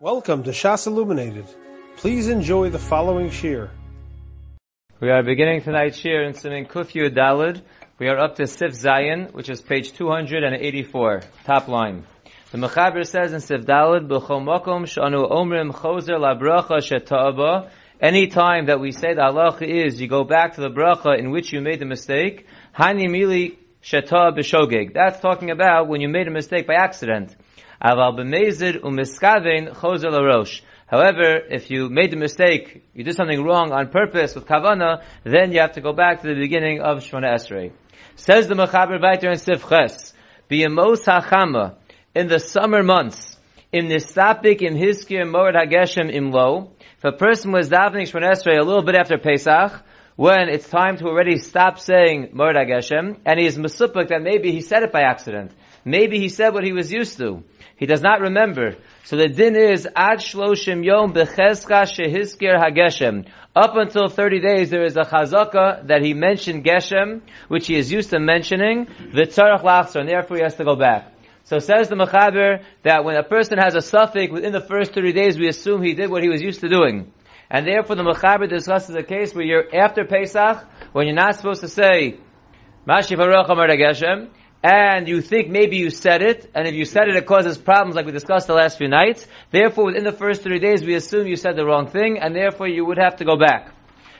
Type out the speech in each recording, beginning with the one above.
Welcome to Shas Illuminated. Please enjoy the following shir. We are beginning tonight's shir in Simin Kufyu Dalid. We are up to Sif Zayin, which is page 284, top line. The Mechaber says in Sif Dalid, B'chol mokom sh'anu omrim chozer labracha sheta'aba. Any time that we say the halacha is, you go back to the bracha in which you made the mistake, hani mili sheta b'shogeg. That's talking about when you made a mistake by accident. However, if you made the mistake, you did something wrong on purpose with kavana, then you have to go back to the beginning of Shmona Esrei. Says the Mechaber Vayter in Sifches, B'yamos hachama, in the summer months, in Nistapik, in Hiskir, Moed HaGeshem, Imlo, if a person was davening Shmona Esrei a little bit after Pesach, when it's time to already stop saying Moed HaGeshem, and he is mesupik that maybe he said it by accident. Maybe he said what he was used to. He does not remember. So the din is ad shloshim yom bechezka shehiskir hageshem. Up until 30 days, there is a chazaka that he mentioned geshem, which he is used to mentioning, v'tzarach lachzor, and therefore he has to go back. So says the Mechaber that when a person has a safek within the first 30 days, we assume he did what he was used to doing. And therefore the Mechaber discusses a case where you're after Pesach, when you're not supposed to say, Mashiv Geshem, and you think maybe you said it, and if you said it, it causes problems like we discussed the last few nights. Therefore, within the first three days, we assume you said the wrong thing, and therefore you would have to go back.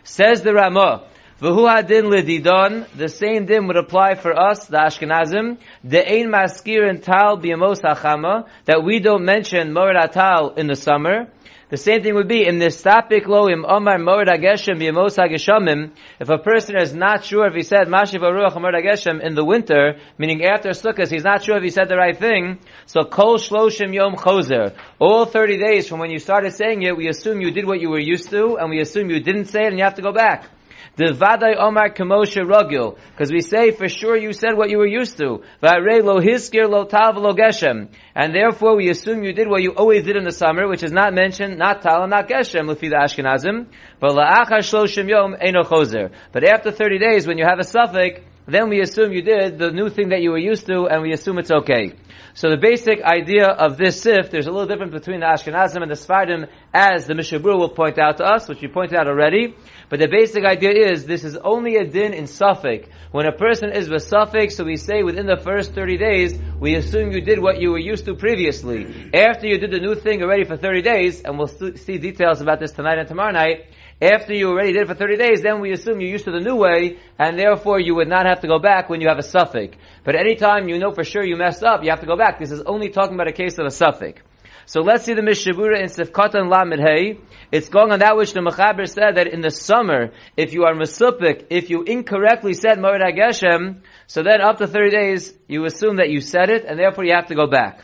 Says the Ramah, The same din would apply for us, the Ashkenazim, the ein maskir and tal b'yamos hachama, that we don't mention moed atal in the summer, the same thing would be in this topic lo im omar moed hageshem b'yamos hageshamim. If a person is not sure if he said mashiv aruach moed hageshem in the winter, meaning after sukkahs, he's not sure if he said the right thing. So kol shloshim yom chozer. All 30 days from when you started saying it, we assume you did what you were used to, and we assume you didn't say it, and you have to go back. The Vaday Omar Kamosha Rogil. Because we say for sure you said what you were used to. Vare lo hiskir lo tal lo geshem. And therefore we assume you did what you always did in the summer, which is not mentioned, not tal not geshem, lefi the Ashkenazim. But la'achar shloshim yom eno chozer. But after 30 days, when you have a safek, then we assume you did the new thing that you were used to, and we assume it's okay. So the basic idea of this sif, there's a little difference between the Ashkenazim and the Sfardim, as the Mishabur will point out to us, which we pointed out already. But the basic idea is this is only a din in safek. When a person is with safek, so we say within the first 30 days, we assume you did what you were used to previously. After you did the new thing already for 30 days, and we'll see details about this tonight and tomorrow night, after you already did it for 30 days, then we assume you're used to the new way, and therefore you would not have to go back when you have a safek. But anytime you know for sure you messed up, you have to go back. This is only talking about a case of a safek. So let's see the Mishabura in Sifkatan Lamed Hey. It's going on that which the Mechaber said that in the summer, if you are Mesupik, if you incorrectly said Moed HaGeshem, so then up to 30 days, you assume that you said it, and therefore you have to go back.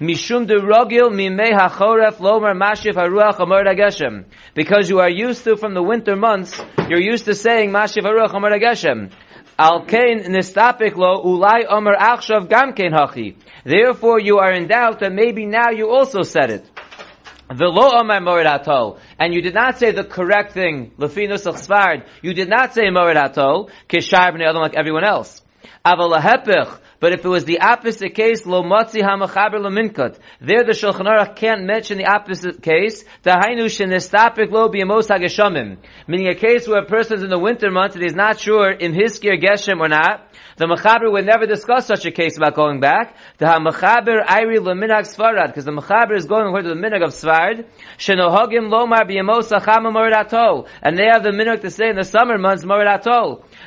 Mishum de rogil mimei hachoref lomer mashif haruach amor hageshem. Because you are used to, from the winter months, you're used to saying mashif haruach amor hageshem. Al kain nistapik lo ulai omer achshav gam kain hachi. Therefore you are in doubt that maybe now you also said it. The lo omer moed atol, and you did not say the correct thing. Lefinus svard, you did not say moed atol kishar bnei adam like everyone else. Aval but if it was the opposite case, lo matzi hamachaber laminkot, there the Shulchan Aruch can't mention the opposite case. the Tahainu shenestapik lo biyamos hageshamim, meaning a case where a person's in the winter months and he's not sure in his skir geshem or not. The Mechaber would never discuss such a case about going back. The Mechaber Iri Leminag Svarad, because the Mechaber is going according to the Minag of Svarad. Shenohogim Lomar B'yamos Achama Morid And they have the Minag to say in the summer months Morid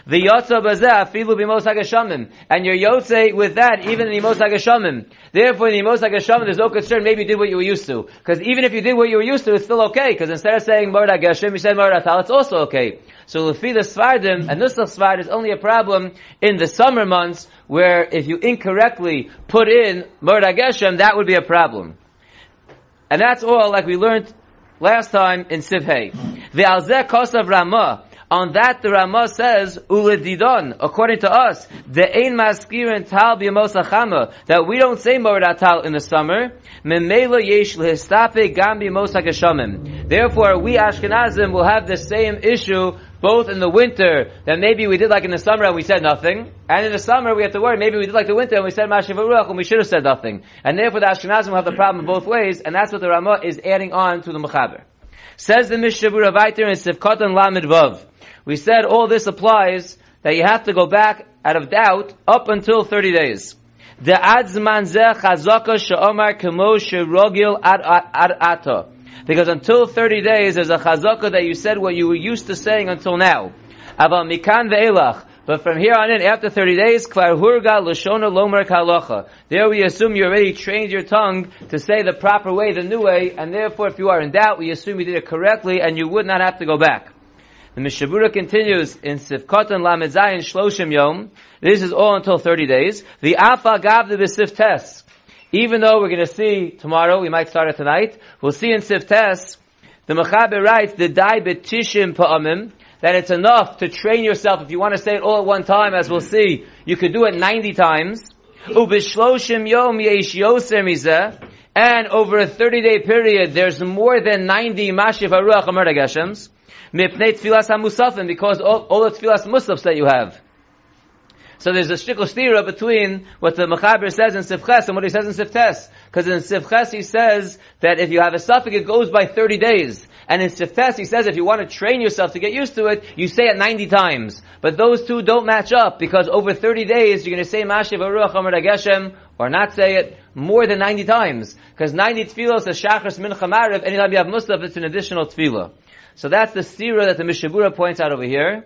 the Yotza Bazeh Afilu B'mos HaGeshamim. And you're Yotze with that even in the Mos HaGeshamim. Therefore in the Mos HaGeshamim there's no concern maybe you did what you were used to. Because even if you did what you were used to, it's still okay. Because instead of saying Morid HaGeshem, you said Morid Atal, it's also okay. So Lefi the Svardim, and Nusach Svard is only a problem in the summer months where if you incorrectly put in Morid HaGeshem, that would be a problem. And that's all like we learned last time in Sivhei. The Alzeh Kosav Ramah, on that, the Ramah says, Uledidon, according to us, the ein maskir and tal b'yamos that we don't say moed atal in the summer, memela yesh lehistape gam b'yamos Therefore, we Ashkenazim will have the same issue both in the winter, that maybe we did like in the summer and we said nothing, and in the summer we have to worry, maybe we did like the winter and we said Mashiv Ruach and we should have said nothing. And therefore the Ashkenazim will have the problem both ways, and that's what the Ramah is adding on to the Mechaber. Says the Mishabura Vaiter in Sivkot and Lamid Vav. We said all this applies that you have to go back out of doubt up until 30 days. The adzman zeh chazaka she'omar kemo she'rogil ad ata. Because until 30 days, there's a chazaka that you said what you were used to saying until now. Aval mikan ve'elach. But from here on in, after 30 days, kvar hurga lashona lomer kalacha. There we assume you already trained your tongue to say the proper way, the new way, and therefore if you are in doubt, we assume you did it correctly and you would not have to go back. The Mishabura continues in Sifkot and Lamed Zayin Shloshim Yom. This is all until 30 days. The Afa Gav the Besiftes. Even though we're going to see tomorrow, we might start it tonight, we'll see in Siftes, the Mechaber writes, the Dai Betishim Pa'amim, that it's enough to train yourself. If you want to say it all at one time, as we'll see, you could do it 90 times. Ubishloshim Yom Yesh Yoser Mizeh. And over a 30 day period, there's more than 90 Mashiv Haruach Amar. Mipnei Tfilas HaMusafim, because all, all the Tfilas Musafs that you have. So there's a shtickle stira between what the Mechaber says in Sifches and what he says in Siftes. Because in Sifches he says that if you have a suffix, it goes by 30 days. And in Siftes he says if you want to train yourself to get used to it, you say it 90 times. But those two don't match up because over 30 days you're going to say Mashiv Aruach Amar Geshem or not say it more than 90 times. Because 90 tefillos is Shachris Mincha Mariv, anytime you have Musaf, it's an additional tefillah. So that's the stira that the Mishabura points out over here.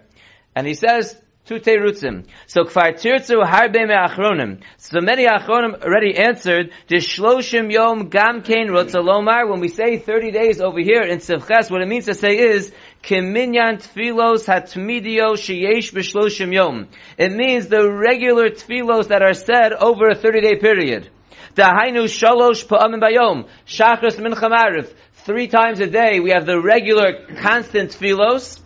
And he says, two terutzim. So kfar tirtzu harbe me'achronim. So many achronim already answered, shloshim yom gam kein rotzalomar, when we say 30 days over here in Sivches, what it means to say is, Kiminyan tfilos hatmidio sheyesh b'shloshim yom. It means the regular tfilos that are said over a 30 day period. Dahainu shalosh pa'amim bayom. Shachris mincha marif. Three times a day we have the regular constant tfilos.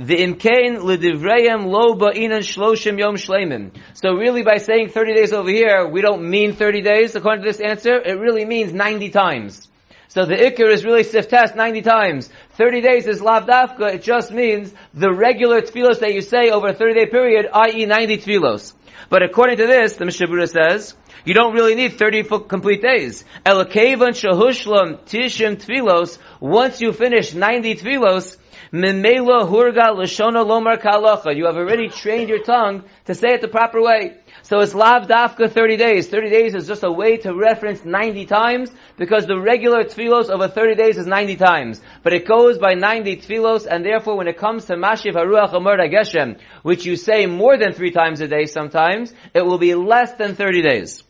The imkain l'divrayim lo ba'inan shloshim yom shleimim. So really by saying 30 days over here, we don't mean 30 days according to this answer. It really means 90 times. So the ikr is really siftas 90 times. 30 days is lav dafka. It just means the regular tfilos that you say over a 30 day period, i.e. 90 tfilos. But according to this, the Mishabura says, you don't really need 30 complete days. Elakevan shahushlam tishim tfilos, once you finish 90 tfilos, Mimela hurga lashona lomar kalacha. You have already trained your tongue to say it the proper way. So it's lav dafka 30 days. 30 days is just a way to reference 90 times because the regular tfilos over 30 days is 90 times. But it goes by 90 tfilos and therefore when it comes to Mashiv Haruach Amar Geshem, which you say more than three times a day sometimes, it will be less than 30 days.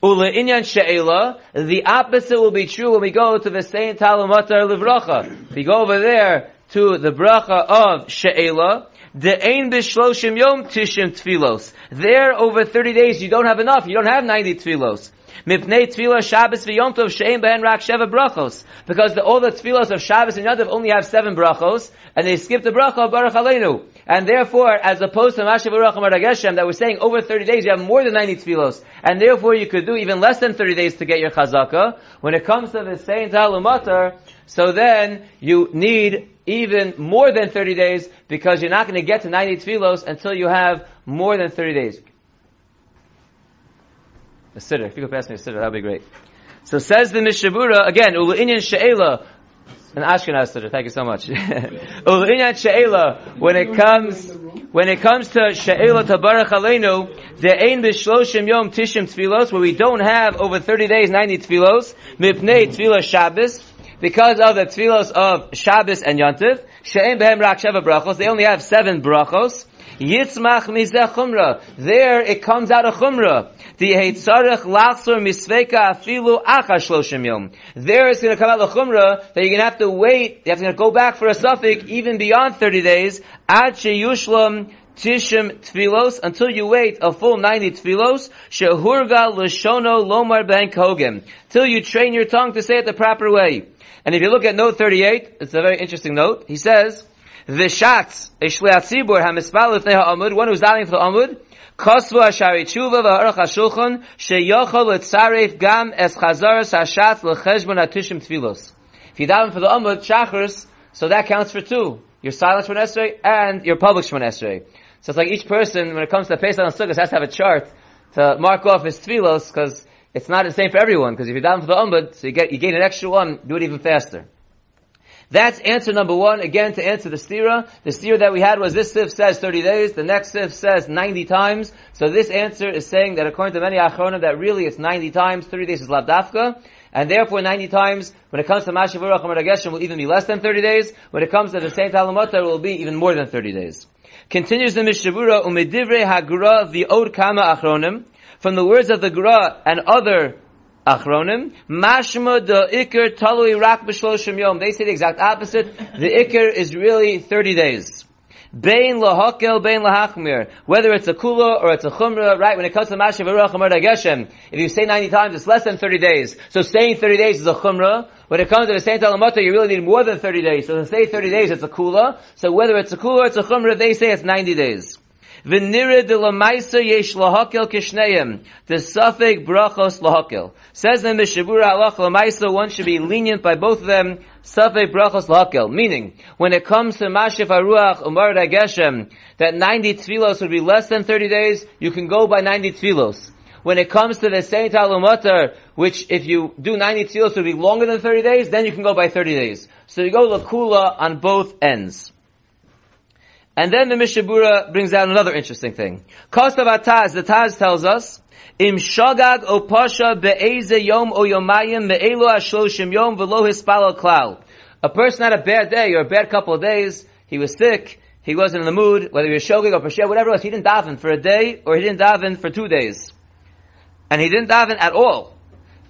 Ula inyan she'ela, the opposite will be true when we go to the Saint Talumatar Livracha. We go over there to the bracha of she'ela, the ein b'shloshim yom tishim tfilos. There, over 30 days, you don't have enough. You don't have 90 tfilos. Mipnei tefillah Shabbos v'yom tov she'en behen rak sheva brachos. Because the, all the tefillos of Shabbos and Yom Tov only have seven brachos, and they skip the bracha of Baruch Aleinu. And therefore, as opposed to Mashiv Baruch Geshem that we're saying over 30 days, you have more than 90 tefillos. And therefore, you could do even less than 30 days to get your chazaka. When it comes to the Saint Halumatar, so then you need even more than 30 days because you're not going to get to 90 tefillos until you have more than 30 days. A sitter. If you could pass me a sitter, that would be great. So says the Mishabura, again, Ulu'inyan She'ela, an Ashkenaz sitter, thank you so much. Ulu'inyan She'ela, when it comes, when it comes to She'ela Tabarach Aleinu, the Ein B'Shloshim Yom Tishim Tfilos, where we don't have over 30 days 90 Tfilos, Mipnei Tfilah Shabbos, because of the tefillos of Shabbos and Yontif, she'en behem rak sheva brachos, they only have seven brachos, yitzmach mizeh chumra, there it comes out of chumra, the heitzarech lachsor misveka afilu acha shloshim yom. There it's going to come out of chumra that you're going to have to wait, you have to go back for a safek even beyond 30 days, ad sheyushlam tishim tfilos until you wait a full 90 tfilos shehurga l'shono lomar ben kogem. Till you train your tongue to say it the proper way and if you look at note 38, it's a very interesting note. He says, Vishatz, a shliat tzibur, ha-mispal ha-amud, one who's dialing for the amud, kosvu ha-shari tshuva v'harach ha-shulchan, sheyochol etzaref gam es chazaras ha-shatz l'cheshbon ha-tishim tfilos. If you dial for the amud, shachris, so that counts for two. your silent Shemon Esrei, and your public Shemon Esrei. So it's like each person, when it comes to the Pesach and Sukkot, has to have a chart to mark off his tefillos, because it's not the same for everyone, because if you're down for the umbud, so you get, you gain an extra one, do it even faster. That's answer number one. Again, to answer the stira. The stira that we had was this sif says 30 days, the next sif says 90 times. So this answer is saying that according to many achronim, that really it's 90 times, 30 days is lavdafka. And therefore 90 times, when it comes to Mashavurach and will even be less than 30 days. When it comes to the Saint Alamotar, it will be even more than 30 days. Continues the Mishavura, umedivrei hagura the od kama achronim. From the words of the Gra and other Achronim. Mashma the Iker Talui Rak B'Shloshim Yom. They say the exact opposite. The Iker is really 30 days. Bein lahakel, bein lahachmir. Whether it's a kula or it's a chumra, right? When it comes to Mashiv Aruch Geshem, if you say 90 times, it's less than 30 days. So saying 30 days is a chumra. When it comes to the Saint Alamata, you really need more than 30 days. So to say 30 days, it's a kula. So whether it's a kula or it's a chumra, they say it's 90 days. V'nira de lamaisa yesh lahakel kishneim. The safek brachos lahakel. Says in Mishabura halach lamaisa, one should be lenient by both of them. Safek brachos lahakel. Meaning, when it comes to mashif aruach umar geshem, that 90 tfilos would be less than 30 days, you can go by 90 tfilos. When it comes to the Saint Alumatar, which if you do 90 tfilos would be longer than 30 days, then you can go by 30 days. So you go lakula on both ends. And then the Mishabura brings out another interesting thing. Cost Kostav Taz, the Taz tells us, Im shagag o pasha be'eze yom o yomayim me'elo ashloshim yom v'lo hispalo klal. A person had a bad day or a bad couple of days, he was sick, he wasn't in the mood, whether he was shogig or pasha, whatever it was, he didn't daven for a day or he didn't daven for two days. And he didn't daven at all.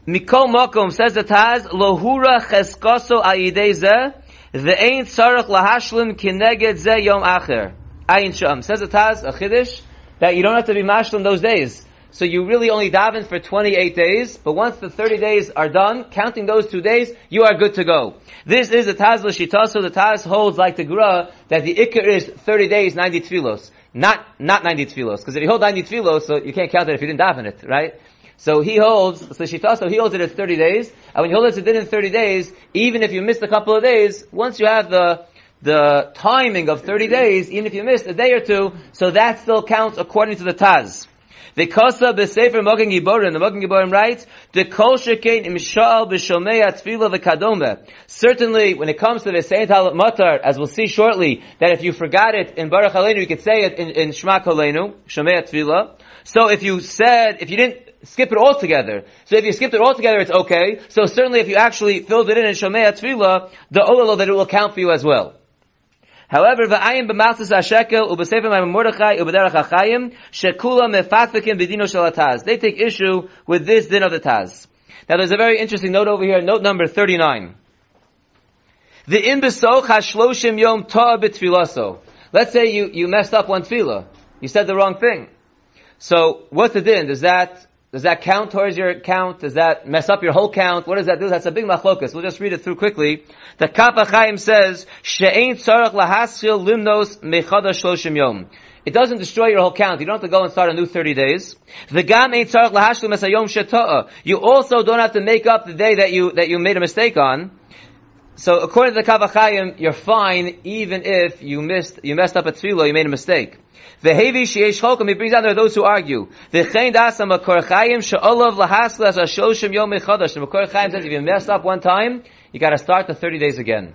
Mikol Mokom says the Taz, Lohura cheskaso ayidei the ain't sarach lahashlim kineged ze yom acher. Ayin sham. Says the Taz, a chiddush, that you don't have to be mashlim those days. So you really only daven for 28 days, but once the 30 days are done, counting those two days, you are good to go. This is the Taz l'shitaso. The Taz holds like the Gra that the Iker is 30 days, 90 tefillos. Not, not 90 tefillos. Because if you hold 90 tefillos, so you can't count it if you didn't daven it, right? So he holds, so Shitaso, he holds it as 30 days, and when you hold it as in 30 days, even if you missed a couple of days, once you have the, the timing of 30 days, even if you missed a day or two, so that still counts according to the Taz. The Kosa b'Sefer Mogen Giborim, the Mogen Giborim writes, the Kol Shekein im Sha'al b'Shomei Tefillah v'Kadome. Certainly, when it comes to the Saint Halat Matar, as we'll see shortly, that if you forgot it in Baruch Aleinu, you could say it in, in Shema Koleinu, Shomei Tefillah. So if you said, if you didn't skip it altogether. So if you skipped it altogether, it's okay. So certainly if you actually filled it in in Shomei Tefillah, the olalo that it will count for you as well. However, v'ayim b'malchus ha'shekel u'b'sefer ma'im Mordechai u'b'derech ha'chayim shekula mefatfikim b'dino shel taz. They take issue with this din of the taz. Now there's a very interesting note over here, note number 39. The in besoch hashloshim yom ta'a b'tfilaso. Let's say you, you messed up one tefillah. You said the wrong thing. So, what's the din? Does that does that count towards your count? Does that mess up your whole count? What does that do? That's a big machlokas. We'll just read it through quickly. The Kaf HaChaim says, She'ein tzarech lahasil limnos mechadash shloshim yom. It doesn't destroy your whole count. You don't have to go and start a new 30 days. You also don't have to make up the day that you, that you made a mistake on. So according to the Kaf HaChaim, you're fine even if you missed, you messed up a tefillah, you made a mistake. The heavy sheyesh chokum, he brings down there those who argue. The chen dasa makor chayim she'olav lahaslas ashoshim yom mechadash. The makor chayim says if you messed up one time, you gotta start the 30 days again.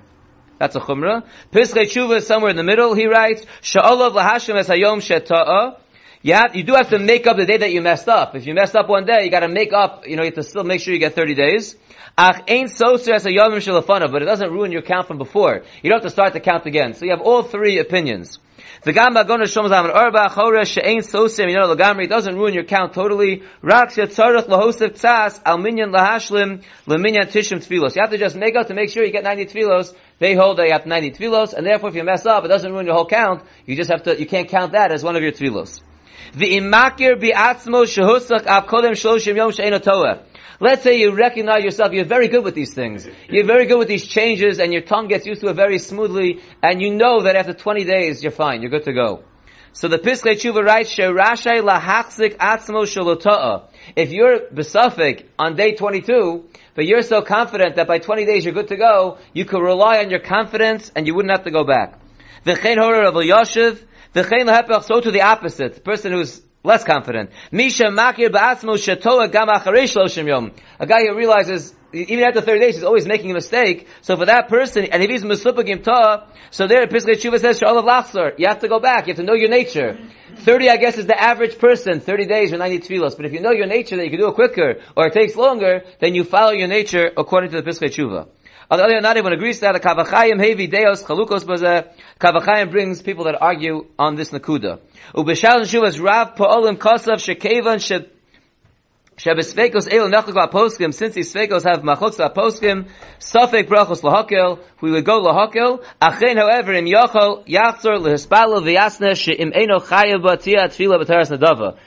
That's a chumrah. Pischei tshuva is somewhere in the middle, he writes, she'olav lahashim es hayom sheta'a. You, have, you do have to make up the day that you messed up. If you messed up one day, you gotta make up, you know, you have to still make sure you get 30 days. Ach ain't soser as a shalafana, but it doesn't ruin your count from before. You don't have to start the count again. So you have all three opinions. The gamba gonna shoms am arba chora she'ain sosim you know lagamri doesn't ruin your count totally. Rak shetzarach lahosef tzas al minyan lahashlim leminyan tishim tfilos. You have to just make up to make sure you get 90 tfilos. They hold that you have 90 tfilos, and therefore if you mess up, it doesn't ruin your whole count. You just have to, you can't count that as one of your tfilos. Let's say you recognize yourself, you're very good with these things. You're very good with these changes and your tongue gets used to it very smoothly and you know that after 20 days you're fine, you're good to go. So the Piskei Tshuva writes, Sherashai lahachzik atzmo shalota'a. If you're besuffic on day 22, but you're so confident that by 20 days you're good to go, you could rely on your confidence and you wouldn't have to go back. V'chein horer of Yoshev, so to the opposite, the person who's less confident. Misha makir shetoa gam acharei shloshim yom. A guy who realizes, even after 30 days, he's always making a mistake. So for that person, and if he's misupagim ta, so there, Piskei Tshuva says, Shalav lachzor, you have to go back, you have to know your nature. 30, I guess, is the average person, 30 days or 90 tefillos. But if you know your nature that you can do it quicker, or it takes longer, then you follow your nature according to the Piskei Tshuva. On the other hand, not everyone agrees to that. Kaf HaChaim Hevi Deos Chalukos Bazeh. Kaf HaChaim brings people that argue on this Nakuda. Ubeshal Shuvas Rav Pa'olim Kosav Shekevan She Shebesvekos El Nechlik Poskim, since these Svekos have Machutz Poskim, Safek Brachos Lahakel, we would go Lahakel, Achen, however, Im Yochel, Yachzor, Lehispalo, Vyasne, She'im Eno Chayav Batia, Tfila, B'teras Nadava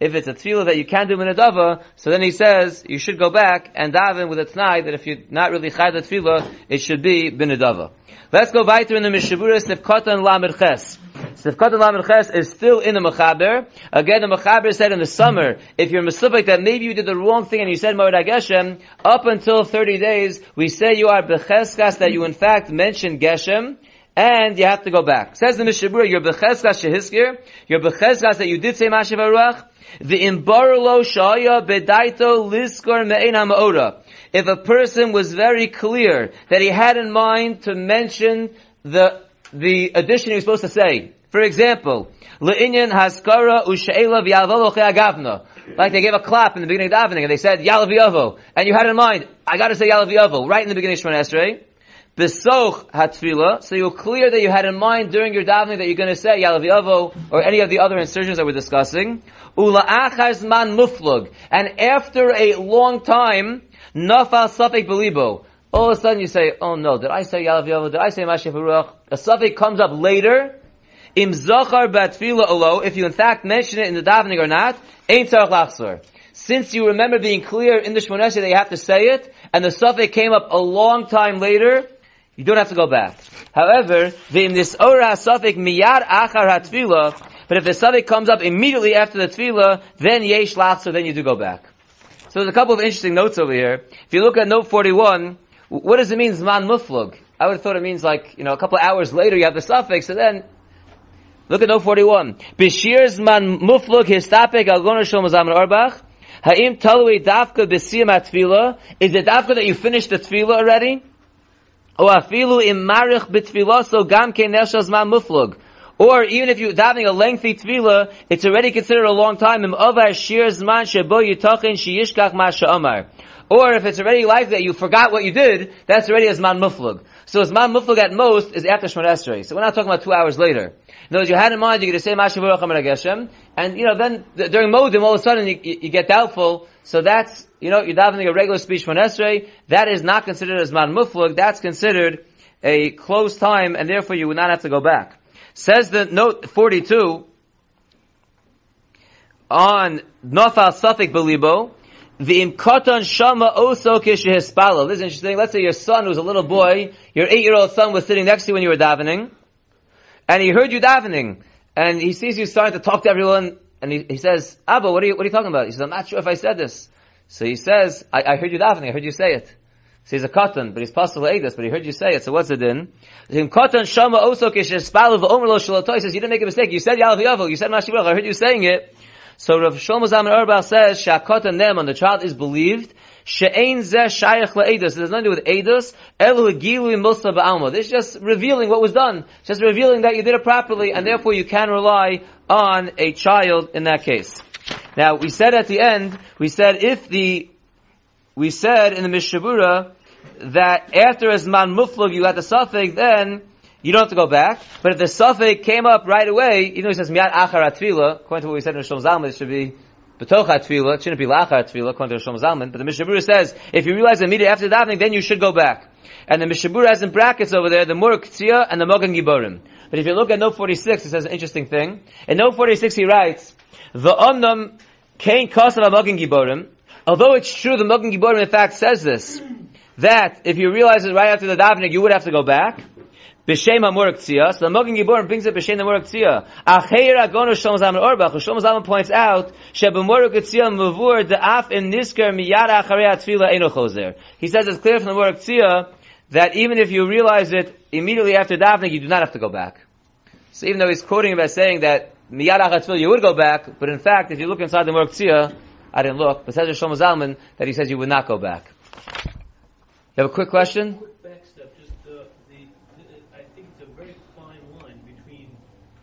if it's a tefillah that you can't do in a dava, so then he says you should go back and daven with a t'nai that if you're not really chay the tefillah, it should be bin a dava. Let's go weiter in the Mishavura Sifkatan Lamed Ches. Sifkatan Lamed Ches is still in the Mechaber. Again, the Mechaber said in the summer, if you're Mesubik that maybe you did the wrong thing and you said Moed Geshem, up until 30 days, we say you are Becheskas that you in fact mentioned Geshem, and you have to go back. Says the Mishabura, you're Becheskas Shehiskir, you're Becheskas that you did say Mashiv Aruach, the imbarlo shaya bedaito liskor me'en ha'ma'ora. If a person was very clear that he had in mind to mention the, the addition he was supposed to say. For example, le'inyan haskara u'she'ela v'yavolo agavna. Like they gave a clap in the beginning of the davening and they said Yalav and you had in mind, I gotta say Yalav right in the beginning of Shemon Esrei. Besoch hatfila, so you're clear that you had in mind during your davening that you're going to say Yalav or any of the other insertions that we're discussing. Ula man muflug. And after a long time, nafal safek belibo. All of a sudden you say, oh no, did I say Yalav Yavo? Did I say Mashiach? A safek comes up later. Im zachar batfila olo, if you in fact mention it in the davening or not, ain't tzarech lachzor. Since you remember being clear in the Shmonesha that you have to say it, and the safek came up a long time later, you don't have to go back. However, the this ora safek miyad achar hatfila, but if the safek comes up immediately after the tefillah, then yesh so then you do go back. So there's a couple of interesting notes over here. If you look at note 41, what does it mean zman muflug? I would have thought it means like, you know, a couple of hours later you have the safek, so then, look at note 41. Bishir zman muflug histapek al goner shom orbach. Ha'im talui dafka b'siyam at Is it dafka that you finished the tefillah already? Or even if you're davening a lengthy tefillah, it's already considered a long time. Or if it's already like that, you forgot what you did, that's already as man muflug. So as man muflug at most is after Shemon Esrei. So we're not talking about two hours later. In other words, you had in mind going to say Mashiach Baruch and you know then during Modim all of a sudden you, you, you, get doubtful. So that's you know you're davening a regular speech from Esrei. That is not considered as man muflug. That's considered a close time, and therefore you would not have to go back. Says the note 42 on Nofal safek Belibo, the imkoton shama oso kishehispalo. This is interesting. Let's say your son was a little boy, your eight-year-old son was sitting next to you when you were davening, and he heard you davening, and he sees you starting to talk to everyone, and he, he says, Abba, what are you, what are you talking about? He says, I'm not sure if I said this. So he says, I, I heard you davening, I heard you say it. So he's a cotton, but he's possible this, but he heard you say it, so what's it in? Cotton shama omrlo shalotoy says you didn't make a mistake. You said yalav. You said mashiach. I heard you saying it. So Rav Shlomo Zalman Auerbach says shakotan nem on the child is believed. She'ein zeh shayach la'edus. It has nothing to do with edus. Elu gilu musa ba'alma. This is just revealing what was done. It's Just revealing that you did it properly, and therefore you can rely on a child in that case. Now we said at the end, we said if the, we said in the Mishabura that after man Muflug you got the safek, then you don't have to go back. But if the safek came up right away, even though he says Miyat Achar Atfila, according to what we said in Shom Zalman, it should be Betoch Atfila, it shouldn't be Lachar Atfila, according to Shom Zalman. But the Mishabura says, if you realize immediately after the davening, then you should go back. And the Mishabura has in brackets over there the Mur Ktsiya and the Mogan Giborim. But if you look at note 46, it says an interesting thing. In note 46 he writes, the Omnam Kain Kosav Mogan Giborim, although it's true the Mogan Giborim in fact says this, that if you realize it right after the davening, you would have to go back. B'shem Amur Ktsiya. So the Mogen Gibor brings it B'shem Amur Ktsiya. Acheir Agono Shlomo Zalman Auerbach. Shlomo Zalman points out Shebamur Ktsiya Mavur Da'af in Nisker Miyara Acharei Atfila Eno Chozer. He says it's clear from the Amur Ktsiya that even if you realize it immediately after davening, you do not have to go back. So even though he's quoting as saying that miyad achatfil you would go back, but in fact, if you look inside the Mork I didn't look, but says Shlomo Zalman that he says you would not go back. You have a quick question? Quick backstep, just uh, the, the, I think it's a very fine line between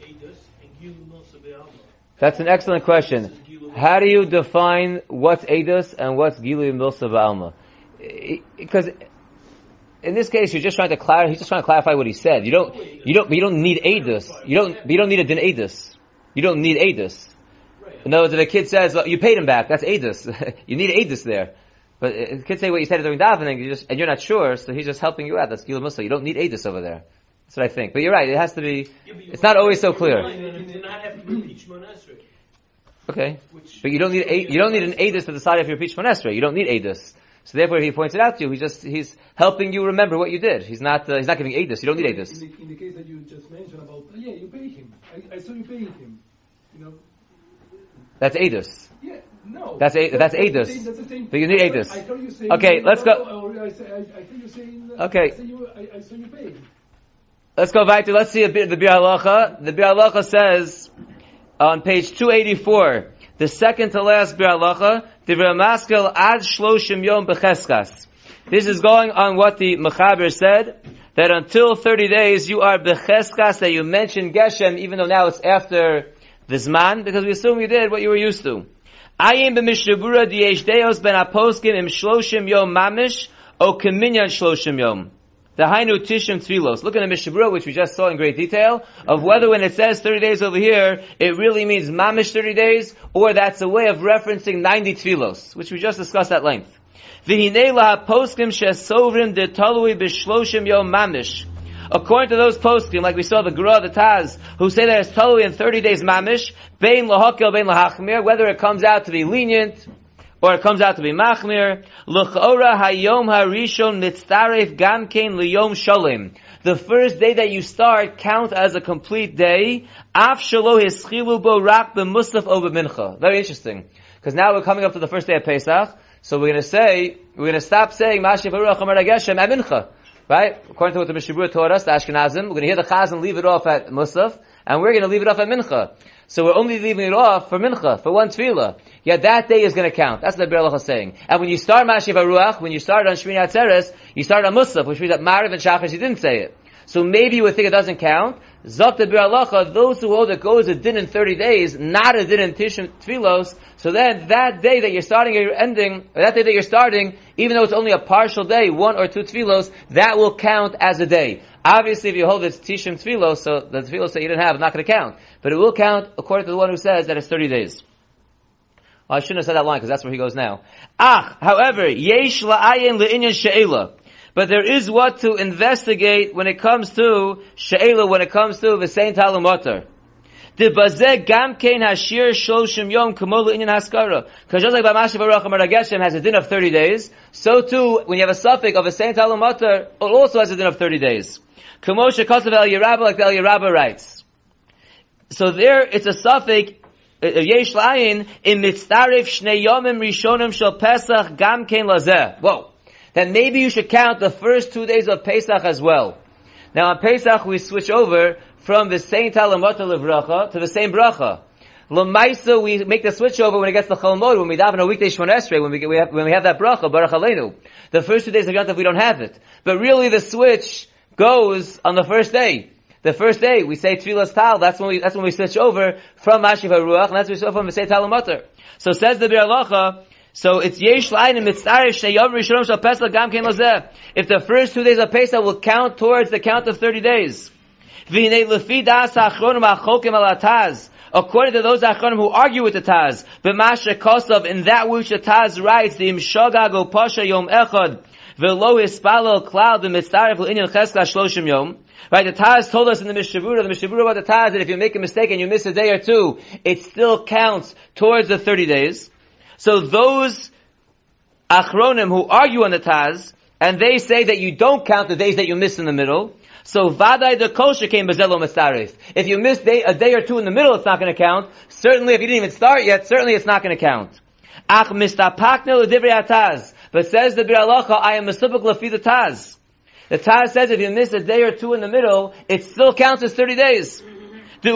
Eidos and Gilul That's an excellent question. How do you define what's Eidos and what's Gilui Milsa Ba'alma? Because in this case, you're just trying to clarify. He's just trying to clarify what he said. You don't, you don't, you don't need Eidos. You don't, you don't need a din Eidos. You don't need Eidos. In other words, if a kid says well, you paid him back, that's Eidos. you need Eidos there. But the kid say what you said during davening, you just and you're not sure, so he's just helping you out. That's Gilui Milsa. You don't need Eidos over there. That's what I think. But you're right. It has to be. It's not always so clear. You do not have to repeat Shemon Esrei, Okay. which But you don't need a, you don't need an Adis to decide if you're Peach Monestra. You don't need Adis. So therefore, he points it out to you. He's just he's helping you remember what you did. He's not uh, he's not giving Adis. You don't need In the, in the case that you just mentioned about, yeah, you pay him. I, I saw you paying him. You know, That's Adis. yeah, no. That's a- that's the Eidos. same- That's the same. But you need heard- I you saying. Okay, let's go- I, say, I, I heard you saying. Okay. I, saw you, I, I saw you paying. Let's go back to let's see a bit of the Biur Halacha. The Biur Halacha says on page 284, the second to last Divrei Maskel ad shloshim yom becheskas. This is going on what the Mechaber said, that until 30 days you are becheskas, that you mentioned Geshem, even though now it's after the Zman, because we assume you did what you were used to. Ayim b'mishnebura diyesh deos ben aposkim im shloshim yom mamish, o keminyan shloshim yom. The Hainu Tishim Tfilos. Look at the Mishabura, which we just saw in great detail, of whether when it says 30 days over here, it really means Mamish 30 days, or that's a way of referencing 90 Tfilos, which we just discussed at length. V'hinei laha poskim shesovrim de talui b'shloshim yom mamish. According to those poskim, like we saw the Gra, the Taz, who say that it's talui in 30 days mamish, bein lahakel, bein lahachmir, whether it comes out to be lenient, or it comes out to be machmir. L'chora hayom harishon mitzaref gamkein liyom shalem. The first day that you start count as a complete day. Af shalo hischilu bo rak b'musaf over mincha. Very interesting. Because now we're coming up to the first day of Pesach. So we're going to say, we're going to stop saying Mashiach Baruch Amar Geshem mincha. Right? According to what the Mishabur taught us, the Ashkenazim, we're going to hear the Chazan leave it off at Musaf, and we're going to leave it off at Mincha. So we're only leaving it off for Mincha, for one Tefillah. Yet that day is going to count. That's what the Berlach is saying. And when you start Mashiach Baruch, when you start on Shmini Atzeres, you start on Musaf, which means that Mariv and Shachar, you didn't say it. So maybe you would think it doesn't count. Those who hold it goes a din in 30 days, not a din in Tishim Tfilos, so then that day that you're starting or you're ending, or that day that you're starting, even though it's only a partial day, one or two Tfilos, that will count as a day. Obviously, if you hold it's Tishim Tfilos, so the Tfilos that you didn't have not going to count. But it will count according to the one who says that it's 30 days. Well, I shouldn't have said that line because that's where he goes now. Ah, however, yesh la'ayin le'inyan she'ela. But there is what to investigate when it comes to she'ela, when it comes to the Saint Talamotar. The bazeh gam hashir shloshim yom kamo le'inyan haskara. Because just like Bamashi Baruch Amar Geshem has a din of 30 days, so too, when you have a safek of a Saint Talamotar, it also has a din of 30 days. Kamo shekasav el Yerabba, like El Yerabba writes. So there, it's a safek Yesh Layin in Mitzarif Shnei Yomim Rishonim Shel Pesach Gam Kein Lazeh. Whoa. Then maybe you should count the first two days of Pesach as well. Now on Pesach we switch over from the same Talamota Levracha to the same Bracha. Lamaisa, we make the switch over when it gets to Chalmod, when we daven a weekday Shemon Esrei, when we, get, we have, when we have that Bracha, Baruch Aleinu. The first two days of Yom Tov we don't have it. But really the switch goes on the first day. The first day we say Tfilas Tal, that's when we, that's when we switch over from Mashiv HaRuach, and that's when we switch over from say Tal Mutter. So says the Bir so it's Yesh Lain and Mitzarif Sheyov Rishonim Shal Pesach Gam Ken Lazeh. If the first two days of Pesach will count towards the count of 30 days. V'hinei lefi das ha'achronim ha'chokim al ataz. According to those achronim who argue with the Taz, b'masha kosov, in that which the Taz writes, the imshogag o pasha yom echad, v'lo hispalo cloud b'mitzarif l'inyan cheska shloshim yom. Right, the Taz told us in the Mishavura, the Mishavura about the Taz, that if you make a mistake and you miss a day or two, it still counts towards the 30 days. So those Achronim who argue on the Taz, and they say that you don't count the days that you miss in the middle, so Vadai the kosher came Bazelo Masarif. If you miss day, a day or two in the middle, it's not going to count. Certainly if you didn't even start yet, certainly it's not going to count. Ach mistapakne l'divrei ataz. But says the Bir I am mesupik lafi the Taz. The Taz says if you miss a day or two in the middle, it still counts as 30 days. Maybe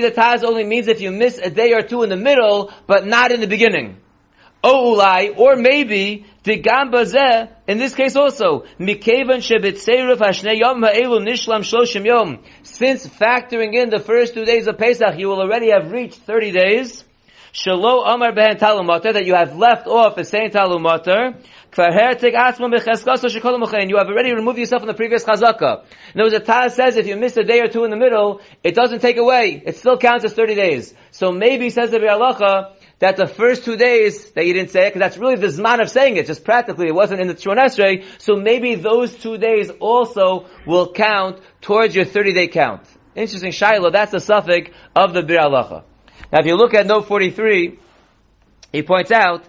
the taz only means if you miss a day or two in the middle, but not in the beginning. O ulai, or maybe the gamba in this case also, mikevan shebitzeiruf hashnei yom ha'elu nishlam shloshim yom. Since factoring in the first two days of Pesach, you will already have reached 30 days. Shalo Amar Behen Talumater, that you have left off a saying Talumater. You have already removed yourself from the previous chazaka. In other words, the Taz says if you miss a day or two in the middle, it doesn't take away. It still counts as 30 days. So maybe, says the Bialacha, that the first two days that you didn't say it, because that's really the zman of saying it, just practically, it wasn't in the Shemon Esrei, so maybe those two days also will count towards your 30 day count. Interesting, Shiloh, that's the safek of the Bir Now if you look at note 43, he points out,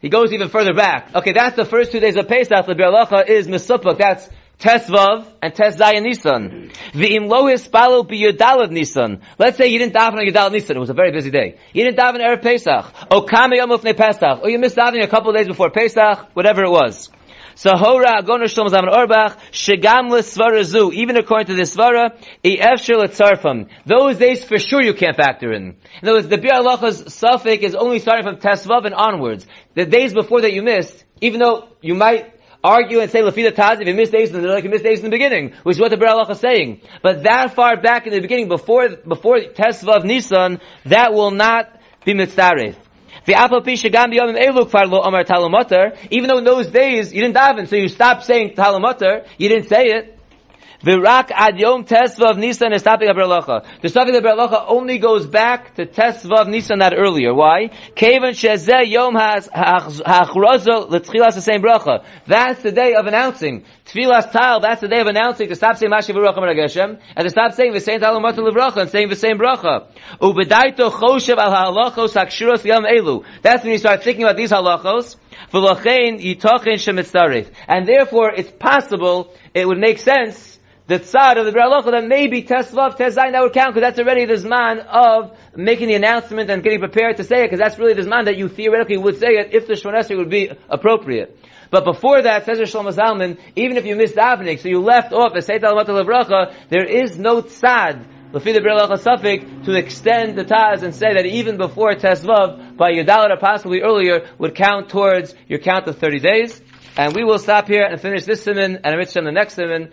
he goes even further back. Okay, that's the first two days of Pesach, the Bir is Mesupuk, that's Tesvav and Tes Zayin Nisan. V'im lo hispalo b'yudalad Nisan. Let's say you didn't daven on Yudalad Nisan. It was a very busy day. You didn't daven Erev Pesach. O kame yom Pesach. Or you missed davening a couple of days before Pesach. Whatever it was. So hora agoner shalom zaman orbach shegam l'svara zu. Even according to the svara, efshir letzarfam. Those days for sure you can't factor in. In other words, the Bir Alacha's safek is only starting from Tesvav and onwards. The days before that you missed, even though you might argue and say Lafida Taz if you missed days in the like you missed days in the beginning, which is what the Ber is saying. But that far back in the beginning, before before Tesvav Nisan, that will not be mitzaref. Even though in those days you didn't daven, so you stopped saying talamotar, you didn't say it. Virak ad yom tesvav nisan estapik aberlocha. The estapik aberlocha only goes back to tesvav nisan that earlier. Why? Kavan shezeh yom has hachrozo l'tchilas the same bracha. That's the day of announcing. Tfilas tal, that's the day of announcing to stop saying Mashiach Baruch Hashem and to stop saying the same tal Levracha and saying the same bracha. Ubedaito choshev al halachos hakshiros yom elu. That's when you start thinking about these halachos. And therefore, it's possible, it would make sense the tzad of the Beralocha that maybe Tesvav, Tezayin that would count because that's already the zman of making the announcement and getting prepared to say it because that's really the zman that you theoretically would say it if the Shmonesri would be appropriate. But before that, says Shlomo Zalman, even if you missed davening, so you left off a Seit Al Levracha, there is no tzad Lafi the Beralacha safek to extend the Taz and say that even before Tesvav, by Yudal or possibly earlier, would count towards your count of 30 days. And we will stop here and finish this simon and on the next simon